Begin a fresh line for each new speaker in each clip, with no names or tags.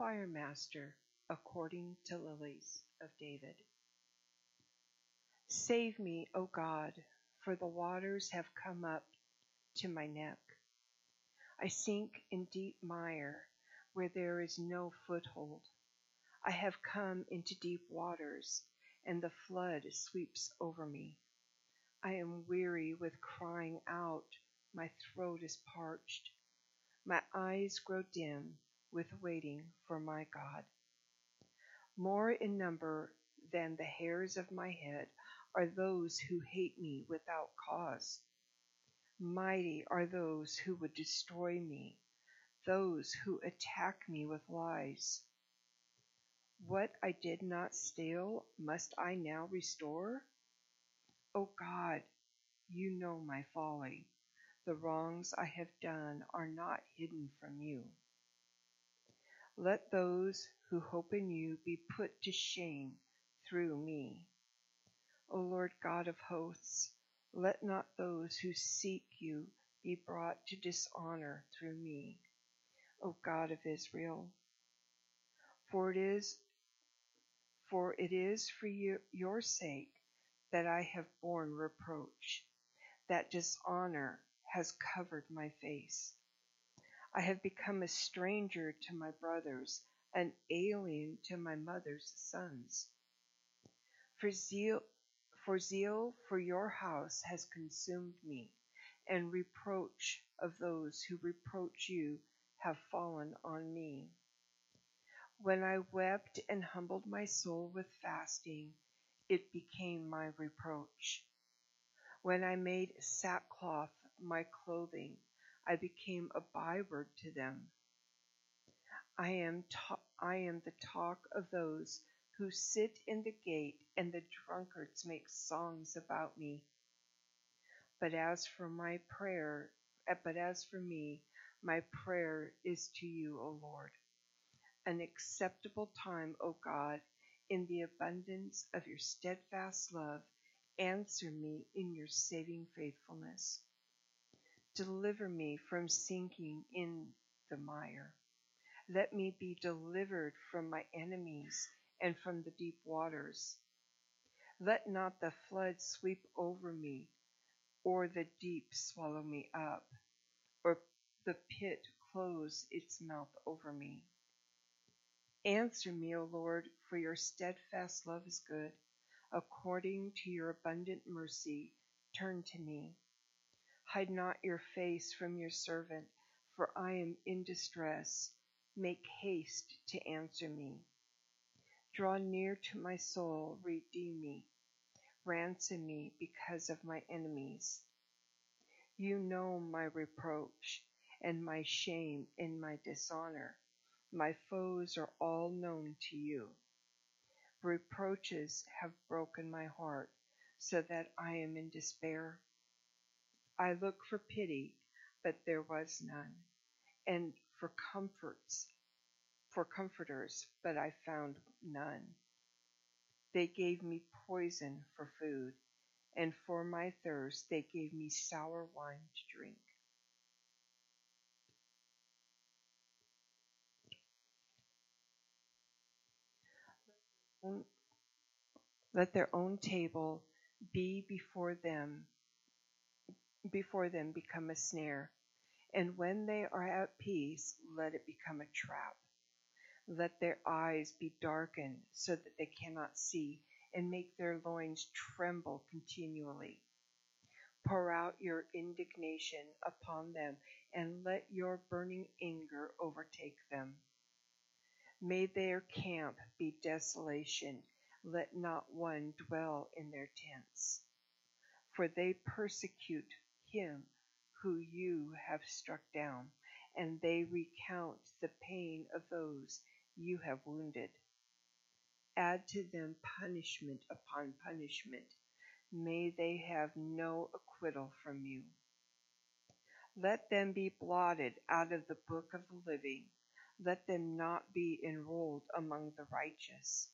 choir according to Lilies of David. Save me, O God, for the waters have come up to my neck. I sink in deep mire where there is no foothold. I have come into deep waters, and the flood sweeps over me. I am weary with crying out, my throat is parched. My eyes grow dim with waiting for my God. More in number than the hairs of my head are those who hate me without cause. Mighty are those who would destroy me, those who attack me with lies. What I did not steal, must I now restore? O God, you know my folly. The wrongs I have done are not hidden from you. Let those who hope in you be put to shame through me. O Lord God of hosts, let not those who seek you be brought to dishonor through me, O God of Israel. For it is for it is for you, your sake that I have borne reproach, that dishonor has covered my face. I have become a stranger to my brothers, an alien to my mother's sons. For zeal for zeal for your house has consumed me, and reproach of those who reproach you have fallen on me. When I wept and humbled my soul with fasting, it became my reproach. When I made sackcloth my clothing, I became a byword to them. I am, ta- I am the talk of those who sit in the gate, and the drunkards make songs about me. But as for my prayer, eh, but as for me, my prayer is to you, O Lord. An acceptable time, O God, in the abundance of your steadfast love, answer me in your saving faithfulness. Deliver me from sinking in the mire. Let me be delivered from my enemies and from the deep waters. Let not the flood sweep over me, or the deep swallow me up, or the pit close its mouth over me. Answer me, O Lord, for your steadfast love is good. According to your abundant mercy, turn to me. Hide not your face from your servant, for I am in distress. Make haste to answer me. Draw near to my soul, redeem me, ransom me because of my enemies. You know my reproach and my shame and my dishonor. My foes are all known to you. Reproaches have broken my heart so that I am in despair. I looked for pity, but there was none, and for comforts for comforters, but I found none. They gave me poison for food, and for my thirst they gave me sour wine to drink. Let their own table be before them, before them become a snare, and when they are at peace, let it become a trap. Let their eyes be darkened so that they cannot see, and make their loins tremble continually. Pour out your indignation upon them, and let your burning anger overtake them. May their camp be desolation, let not one dwell in their tents. For they persecute him who you have struck down, and they recount the pain of those you have wounded. Add to them punishment upon punishment. May they have no acquittal from you. Let them be blotted out of the book of the living. Let them not be enrolled among the righteous.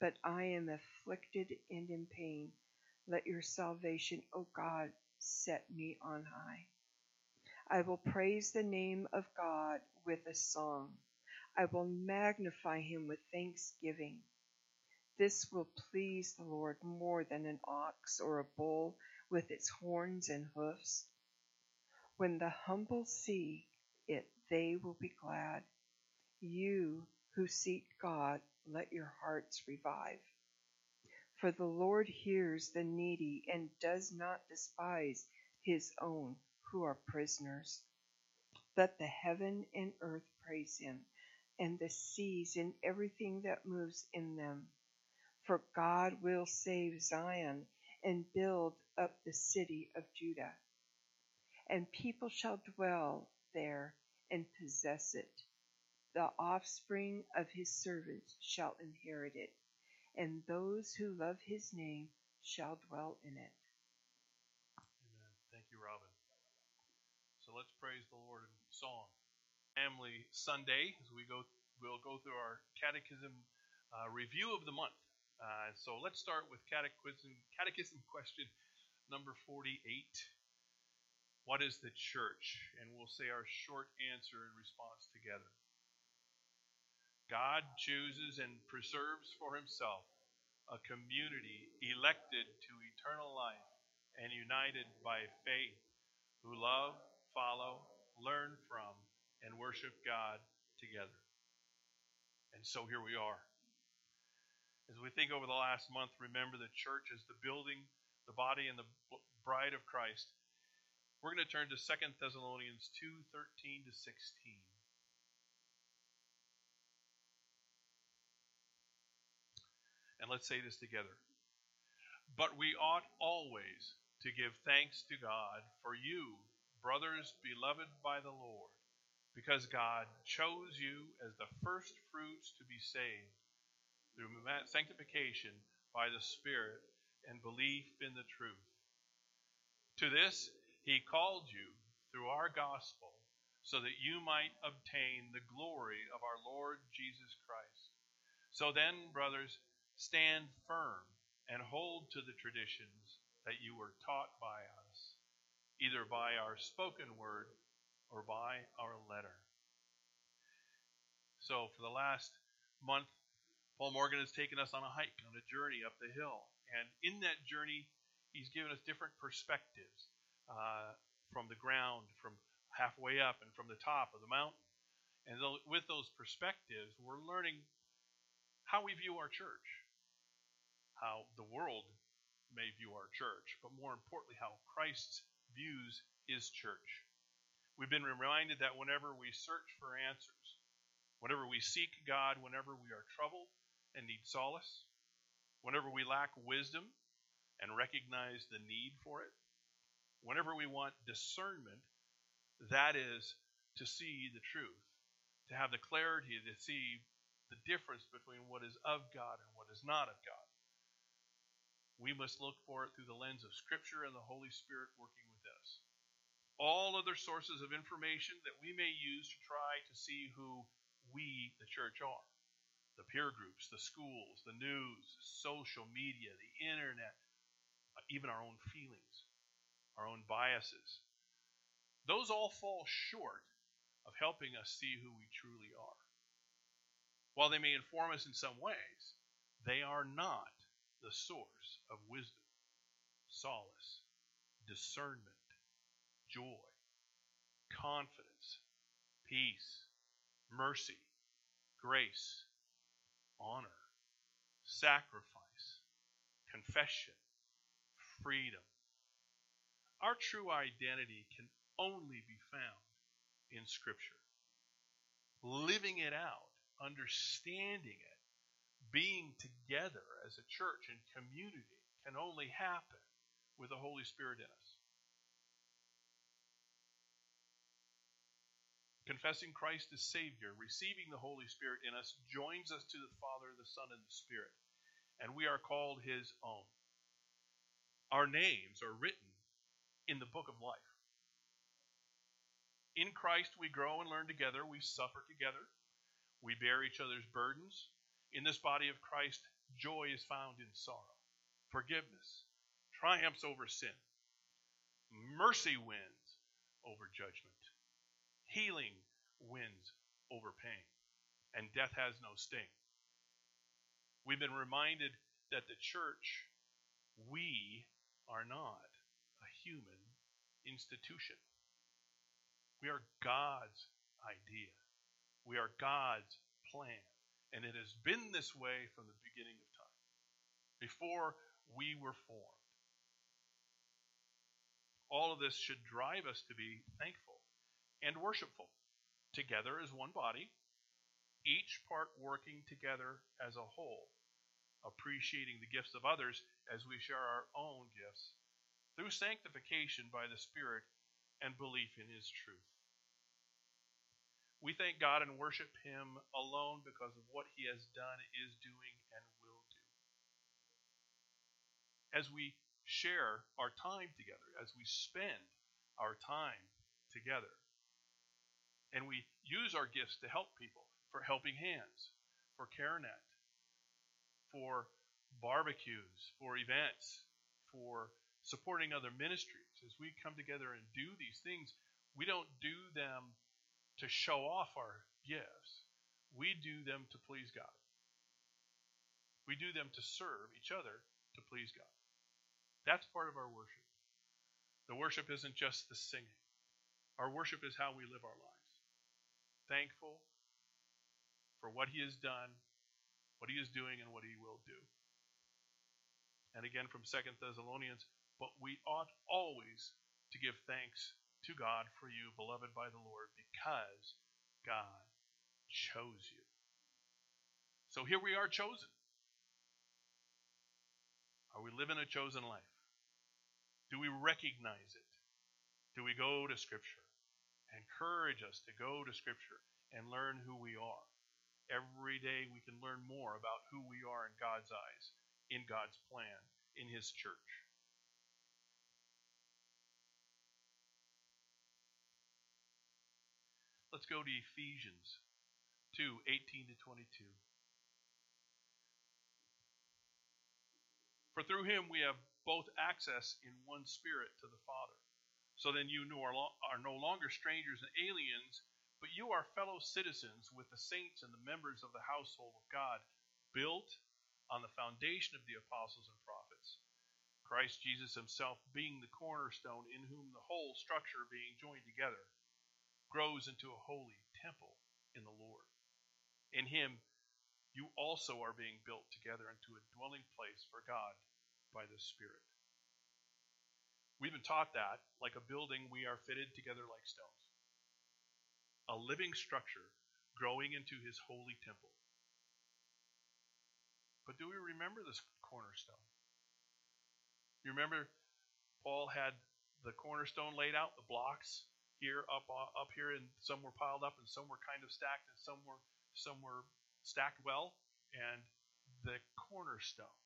But I am afflicted and in pain. Let your salvation, O God, set me on high. I will praise the name of God with a song. I will magnify him with thanksgiving. This will please the Lord more than an ox or a bull with its horns and hoofs. When the humble see it, they will be glad. You who seek God, let your hearts revive. For the Lord hears the needy and does not despise his own who are prisoners. Let the heaven and earth praise him, and the seas and everything that moves in them. For God will save Zion and build up the city of Judah. And people shall dwell there and possess it. The offspring of his servants shall inherit it, and those who love his name shall dwell in it.
Amen. Thank you, Robin. So let's praise the Lord in song. Family Sunday, as we go, we'll go through our catechism uh, review of the month. Uh, so let's start with catechism, catechism question number 48. What is the church? And we'll say our short answer in response together. God chooses and preserves for himself a community elected to eternal life and united by faith who love, follow, learn from, and worship God together. And so here we are. As we think over the last month, remember the church is the building, the body, and the bride of Christ. We're going to turn to 2 Thessalonians 2 13 to 16. And let's say this together. But we ought always to give thanks to God for you, brothers beloved by the Lord, because God chose you as the first fruits to be saved through sanctification by the Spirit and belief in the truth. To this he called you through our gospel so that you might obtain the glory of our Lord Jesus Christ. So then, brothers, stand firm and hold to the traditions that you were taught by us, either by our spoken word or by our letter. So, for the last month, Paul Morgan has taken us on a hike, on a journey up the hill. And in that journey, he's given us different perspectives uh, from the ground, from halfway up, and from the top of the mountain. And th- with those perspectives, we're learning how we view our church, how the world may view our church, but more importantly, how Christ views his church. We've been reminded that whenever we search for answers, whenever we seek God, whenever we are troubled, and need solace, whenever we lack wisdom and recognize the need for it, whenever we want discernment, that is to see the truth, to have the clarity to see the difference between what is of God and what is not of God. We must look for it through the lens of Scripture and the Holy Spirit working with us. All other sources of information that we may use to try to see who we, the church, are the peer groups, the schools, the news, social media, the internet, even our own feelings, our own biases. Those all fall short of helping us see who we truly are. While they may inform us in some ways, they are not the source of wisdom, solace, discernment, joy, confidence, peace, mercy, grace, honor, sacrifice, confession, freedom. Our true identity can only be found in Scripture. Living it out, understanding it, being together as a church and community can only happen with the Holy Spirit in us. Confessing Christ as Savior, receiving the Holy Spirit in us, joins us to the Father, the Son, and the Spirit, and we are called His own. Our names are written in the book of life. In Christ, we grow and learn together, we suffer together, we bear each other's burdens. In this body of Christ, joy is found in sorrow, forgiveness triumphs over sin, mercy wins over judgment. Healing wins over pain. and death has no sting. We've been reminded that the church, we are not a human institution. We are God's idea. We are God's plan. And it has been this way from the beginning of time, before we were formed. All of this should drive us to be thankful and worshipful, together as one body, each part working together as a whole, appreciating the gifts of others as we share our own gifts through sanctification by the Spirit and belief in His truth. We thank God and worship Him alone because of what He has done, is doing, and will do. As we share our time together, as we spend our time together, and we use our gifts to help people for helping hands, for CareNet, for barbecues, for events, for supporting other ministries. As we come together and do these things, we don't do them to show off our gifts. We do them to please God. We do them to serve each other to please God. That's part of our worship. The worship isn't just the singing. Our worship is how we live our lives. Thankful for what he has done, what he is doing, and what he will do. And again from Second Thessalonians, but we ought always to give thanks to God for you, beloved by the Lord, because God chose you. So here we are chosen. Are we living a chosen life? Do we recognize it? Do we go to Scripture? Encourage us to go to Scripture and learn who we are. Every day we can learn more about who we are in God's eyes, in God's plan, in His church. Let's go to Ephesians 2 18 to 22. For through him we have both access in one spirit to the Father. So then you are no longer strangers and aliens, but you are fellow citizens with the saints and the members of the household of God, built on the foundation of the apostles and prophets. Christ Jesus himself being the cornerstone, in whom the whole structure being joined together grows into a holy temple in the Lord. In him, you also are being built together into a dwelling place for God by the Spirit. We've been taught that, like a building, we are fitted together like stones. A living structure growing into his holy temple. But do we remember this cornerstone? You remember Paul had the cornerstone laid out, the blocks, here up uh, up here, and some were piled up, and some were kind of stacked, and some were some were stacked well, and the cornerstone.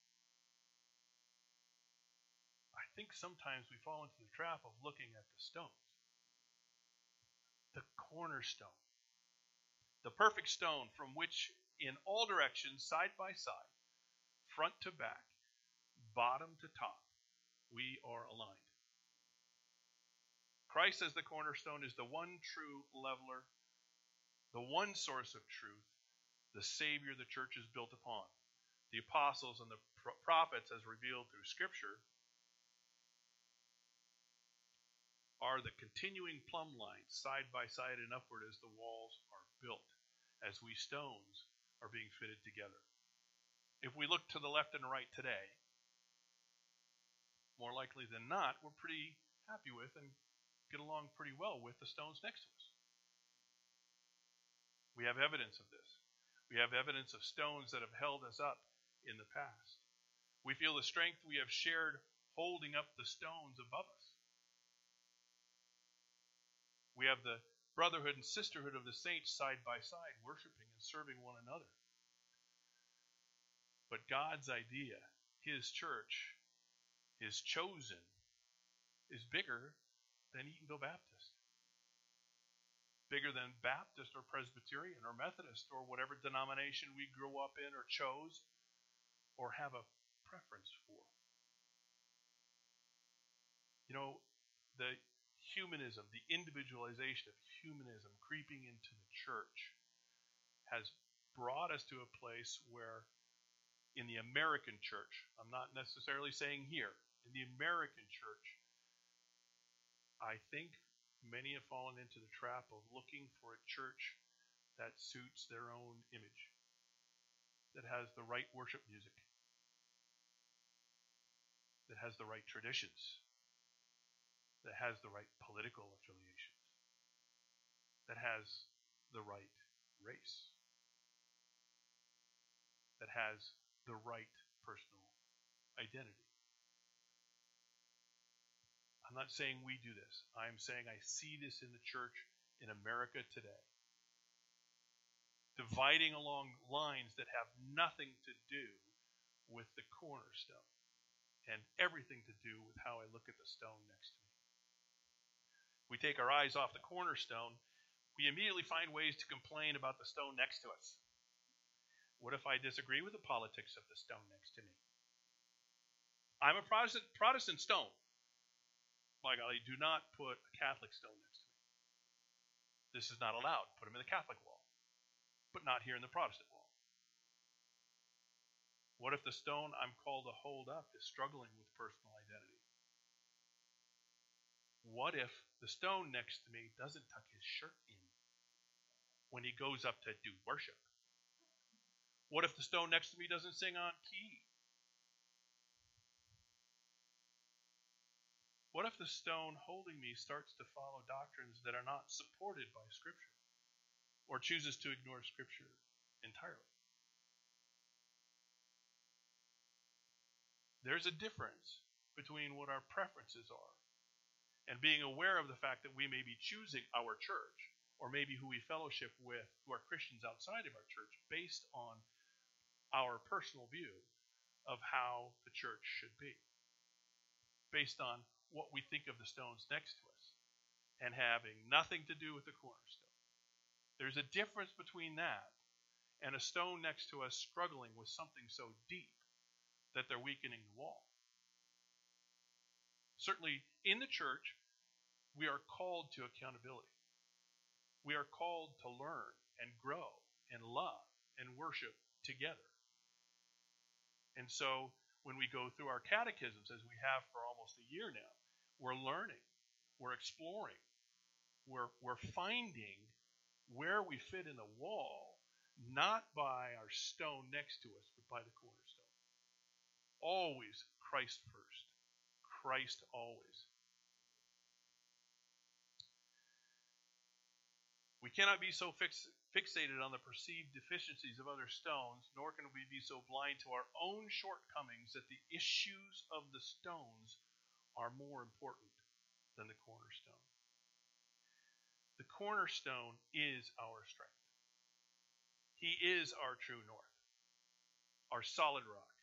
I think sometimes we fall into the trap of looking at the stones. The cornerstone. The perfect stone from which, in all directions, side by side, front to back, bottom to top, we are aligned. Christ as the cornerstone is the one true leveler, the one source of truth, the Savior the church is built upon. The apostles and the prophets, as revealed through Scripture, are the continuing plumb lines side by side and upward as the walls are built, as we stones are being fitted together. If we look to the left and right today, more likely than not, we're pretty happy with and get along pretty well with the stones next to us. We have evidence of this. We have evidence of stones that have held us up in the past. We feel the strength we have shared holding up the stones above us. We have the brotherhood and sisterhood of the saints side by side, worshiping and serving one another. But God's idea, His church, His chosen, is bigger than Eatonville Baptist. Bigger than Baptist or Presbyterian or Methodist or whatever denomination we grew up in or chose or have a preference for. You know, the humanism, the individualization of humanism creeping into the church has brought us to a place where, in the American church, I'm not necessarily saying here, in the American church, I think many have fallen into the trap of looking for a church that suits their own image, that has the right worship music, that has the right traditions, that has the right political affiliations, that has the right race, that has the right personal identity. I'm not saying we do this. I'm saying I see this in the church in America today. Dividing along lines that have nothing to do with the cornerstone and everything to do with how I look at the stone next to me. We take our eyes off the cornerstone, we immediately find ways to complain about the stone next to us. What if I disagree with the politics of the stone next to me? I'm a Protestant, Protestant stone. My golly, do not put a Catholic stone next to me. This is not allowed. Put them in the Catholic wall, but not here in the Protestant wall. What if the stone I'm called to hold up is struggling with personal identity? What if the stone next to me doesn't tuck his shirt in when he goes up to do worship? What if the stone next to me doesn't sing on key? What if the stone holding me starts to follow doctrines that are not supported by Scripture or chooses to ignore Scripture entirely? There's a difference between what our preferences are and being aware of the fact that we may be choosing our church or maybe who we fellowship with who are Christians outside of our church based on our personal view of how the church should be, based on what we think of the stones next to us and having nothing to do with the cornerstone. There's a difference between that and a stone next to us struggling with something so deep that they're weakening the wall. Certainly, in the church, we are called to accountability. We are called to learn and grow and love and worship together. And so, when we go through our catechisms, as we have for almost a year now, we're learning, we're exploring, we're, we're finding where we fit in the wall, not by our stone next to us, but by the cornerstone. Always Christ first. Christ always. We cannot be so fix, fixated on the perceived deficiencies of other stones, nor can we be so blind to our own shortcomings that the issues of the stones are more important than the cornerstone. The cornerstone is our strength. He is our true north, our solid rock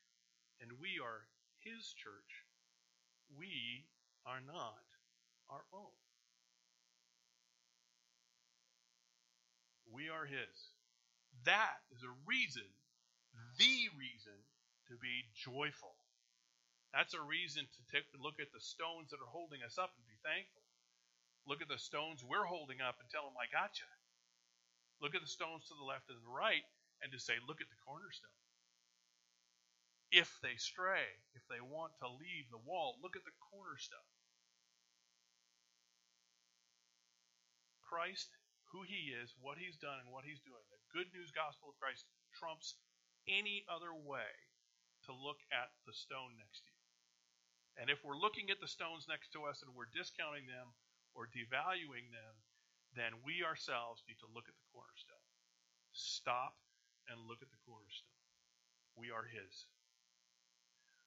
and we are His church. We are not our own. We are His. That is a reason, the reason, to be joyful. That's a reason to take a look at the stones that are holding us up and be thankful. Look at the stones we're holding up and tell them, I got you. Look at the stones to the left and the right and to say, look at the cornerstone if they stray, if they want to leave the wall, look at the cornerstone. Christ, who he is, what he's done, and what he's doing. The good news gospel of Christ trumps any other way to look at the stone next to you. And if we're looking at the stones next to us and we're discounting them or devaluing them, then we ourselves need to look at the cornerstone. Stop and look at the cornerstone. We are his.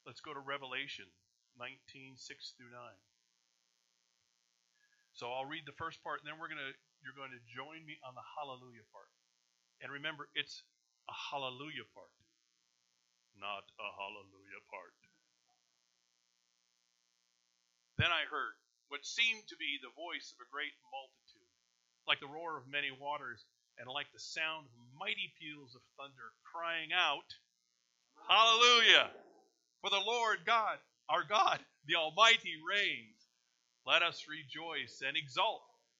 Let's go to Revelation 19, 6 through 9. So I'll read the first part, and then we're gonna you're going to join me on the hallelujah part. And remember, it's a hallelujah part, not a hallelujah part. Then I heard what seemed to be the voice of a great multitude, like the roar of many waters, and like the sound of mighty peals of thunder, crying out, Hallelujah! For the Lord God, our God, the Almighty, reigns. Let us rejoice and exult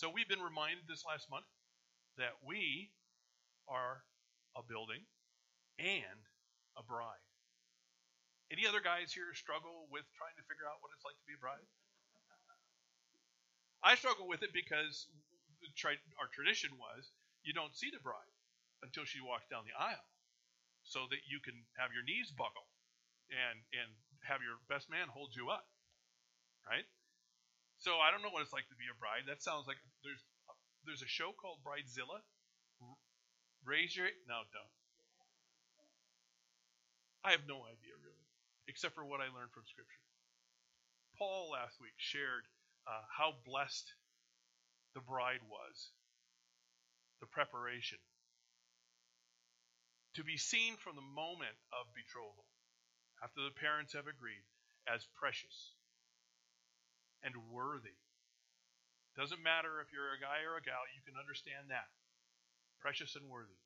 So we've been reminded this last month that we are a building and a bride. Any other guys here struggle with trying to figure out what it's like to be a bride? I struggle with it because our tradition was you don't see the bride until she walks down the aisle so that you can have your knees buckle and and have your best man hold you up right so i don't know what it's like to be a bride. That sounds like there's there's a show called bridezilla. Raise your no don't. I have no idea really except for what i learned from scripture. Paul last week shared uh, how blessed the bride was the preparation to be seen from the moment of betrothal, after the parents have agreed, as precious and worthy. Doesn't matter if you're a guy or a gal, you can understand that. Precious and worthy.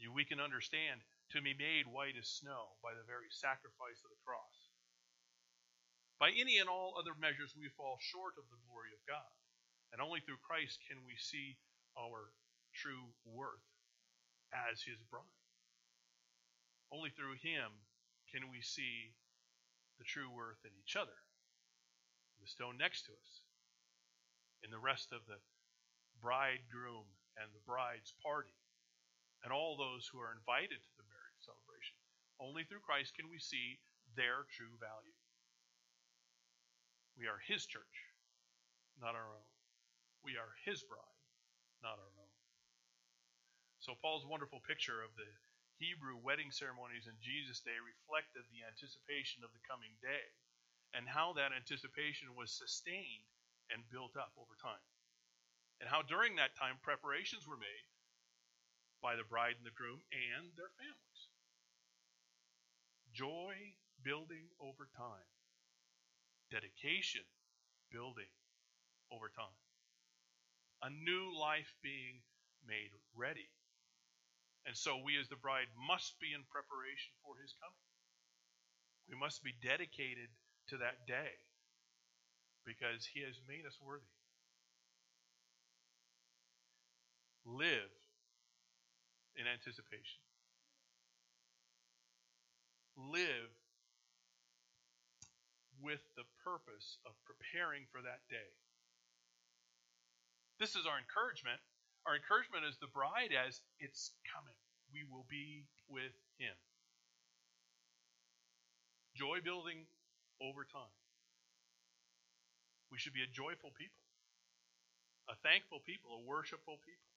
You, we can understand to be made white as snow by the very sacrifice of the cross. By any and all other measures, we fall short of the glory of God. And only through Christ can we see our true worth as his bride. Only through him can we see the true worth in each other, the stone next to us, in the rest of the bridegroom and the bride's party, and all those who are invited to the marriage celebration. Only through Christ can we see their true value. We are his church, not our own. We are his bride, not our own. So Paul's wonderful picture of the Hebrew wedding ceremonies in Jesus' day reflected the anticipation of the coming day and how that anticipation was sustained and built up over time. And how during that time preparations were made by the bride and the groom and their families. Joy building over time. Dedication building over time. A new life being made ready and so we, as the bride, must be in preparation for his coming. We must be dedicated to that day because he has made us worthy. Live in anticipation. Live with the purpose of preparing for that day. This is our encouragement our encouragement is the bride as it's coming. We will be with him. Joy building over time. We should be a joyful people, a thankful people, a worshipful people.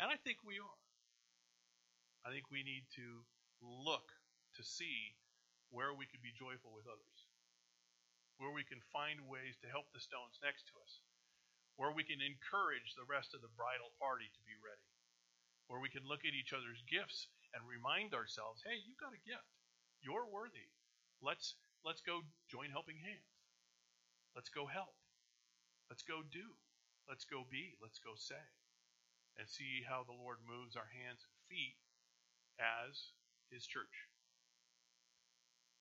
And I think we are. I think we need to look to see where we could be joyful with others, where we can find ways to help the stones next to us where we can encourage the rest of the bridal party to be ready, where we can look at each other's gifts and remind ourselves, hey, you've got a gift. You're worthy. Let's let's go join helping hands. Let's go help. Let's go do. Let's go be. Let's go say. And see how the Lord moves our hands and feet as his church.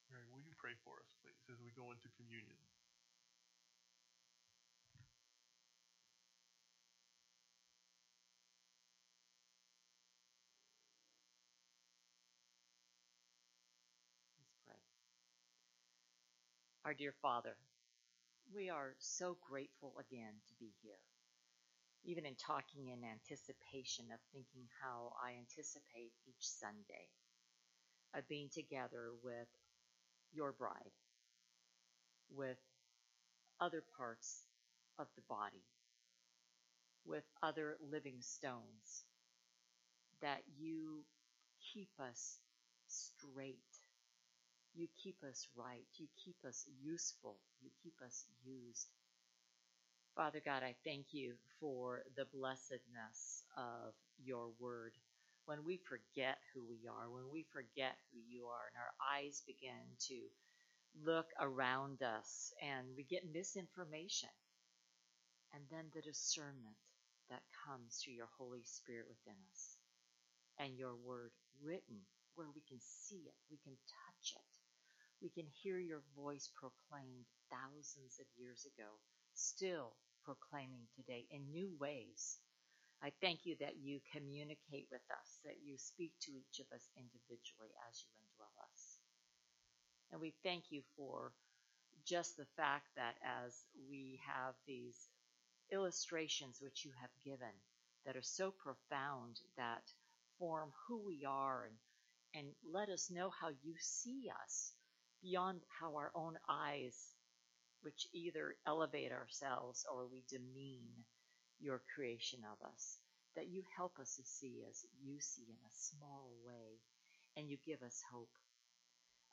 Mary, will you pray for us, please, as we go into communion?
Our dear Father, we are so grateful again to be here. Even in talking in anticipation of thinking how I anticipate each Sunday of being together with your bride, with other parts of the body, with other living stones, that you keep us straight you keep us right. You keep us useful. You keep us used. Father God, I thank you for the blessedness of your word. when we forget who we are, when we forget who you are, and our eyes begin to look around us and we get misinformation. And then the discernment that comes through your Holy Spirit within us and your word written where we can see it, we can touch it, we can hear your voice proclaimed thousands of years ago, still proclaiming today in new ways I thank you that you communicate with us, that you speak to each of us individually as you indwell us. And we thank you for just the fact that as we have these illustrations which you have given that are so profound that form who we are and, and let us know how you see us beyond how our own eyes, which either elevate ourselves or we demean your creation of us, that you help us to see as you see in a small way, and you give us hope.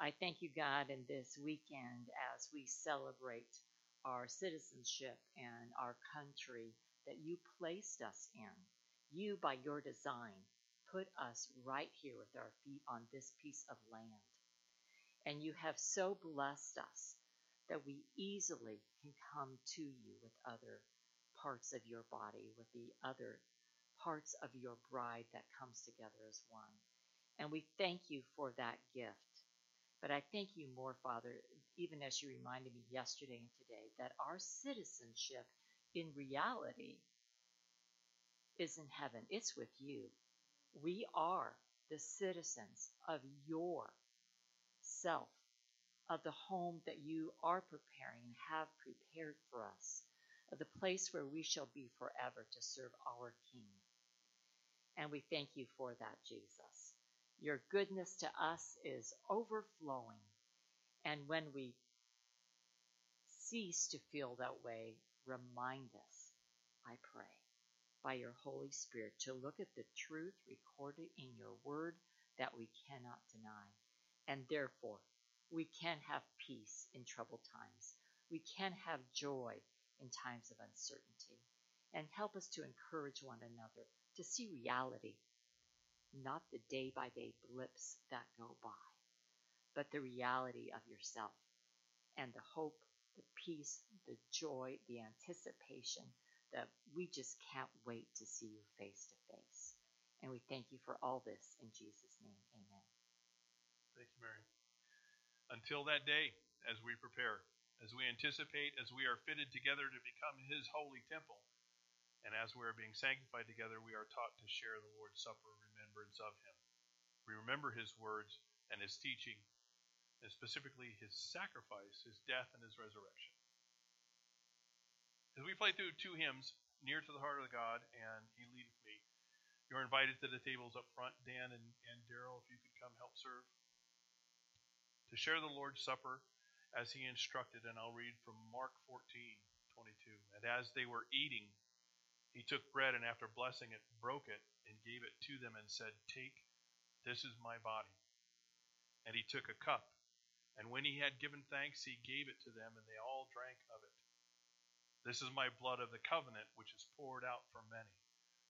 I thank you, God, in this weekend as we celebrate our citizenship and our country that you placed us in. You, by your design, put us right here with our feet on this piece of land. And you have so blessed us that we easily can come to you with other parts of your body, with the other parts of your bride that comes together as one. And we thank you for that gift. But I thank you more, Father, even as you reminded me yesterday and today, that our citizenship in reality is in heaven. It's with you. We are the citizens of your self, of the home that you are preparing and have prepared for us of the place where we shall be forever to serve our King. And we thank you for that, Jesus. Your goodness to us is overflowing. And when we cease to feel that way, remind us, I pray, by your Holy Spirit, to look at the truth recorded in your word that we cannot deny. And therefore, we can have peace in troubled times. We can have joy in times of uncertainty and help us to encourage one another to see reality, not the day by day blips that go by, but the reality of yourself and the hope, the peace, the joy, the anticipation that we just can't wait to see you face to face. And we thank you for all this in Jesus' name.
Thank you, Mary. Until that day, as we prepare as we anticipate, as we are fitted together to become His holy temple, and as we are being sanctified together, we are taught to share the Lord's Supper in remembrance of Him. We remember His words and His teaching, and specifically His sacrifice, His death, and His resurrection. As we play through two hymns, Near to the Heart of God and He Leadeth Me, you're invited to the tables up front. Dan and, and Daryl, if you could come help serve. To share the Lord's Supper as he instructed, and I'll read from Mark 14, 22. And as they were eating, he took bread and after blessing it, broke it and gave it to them and said, Take, this is my body. And he took a cup, and when he had given thanks, he gave it to them, and they all drank of it. This is my blood of the covenant, which is poured out for many.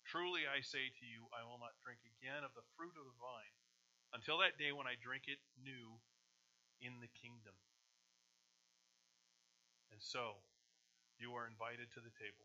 Truly I say to you, I will not drink again of the fruit of the vine until that day when I drink it new in the kingdom. And so, you are invited to the table.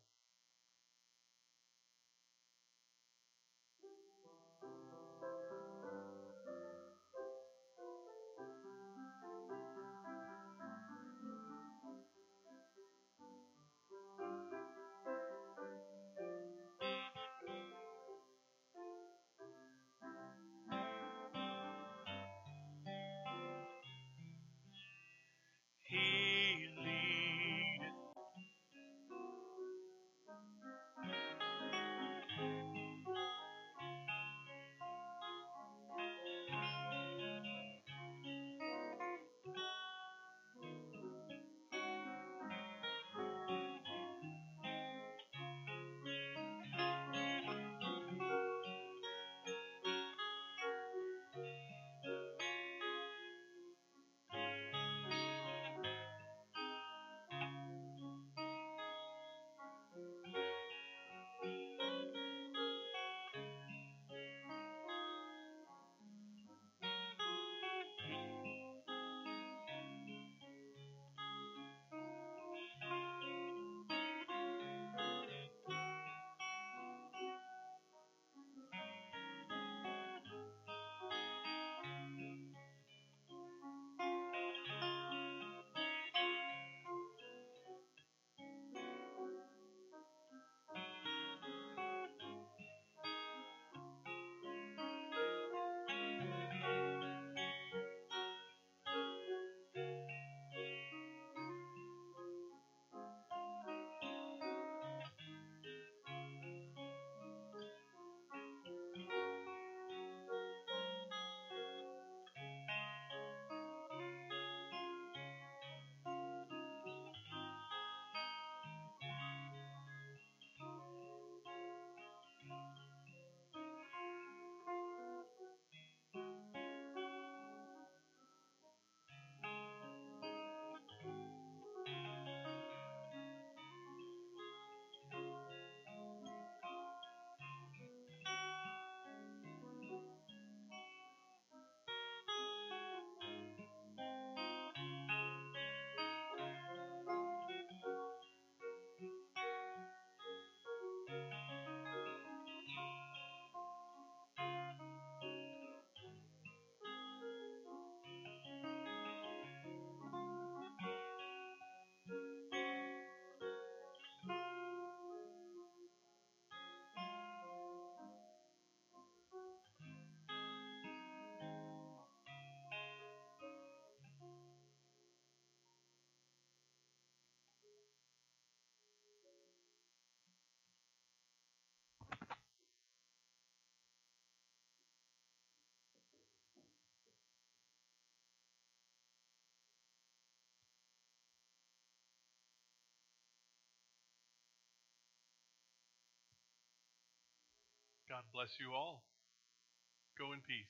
God bless you all. Go in peace.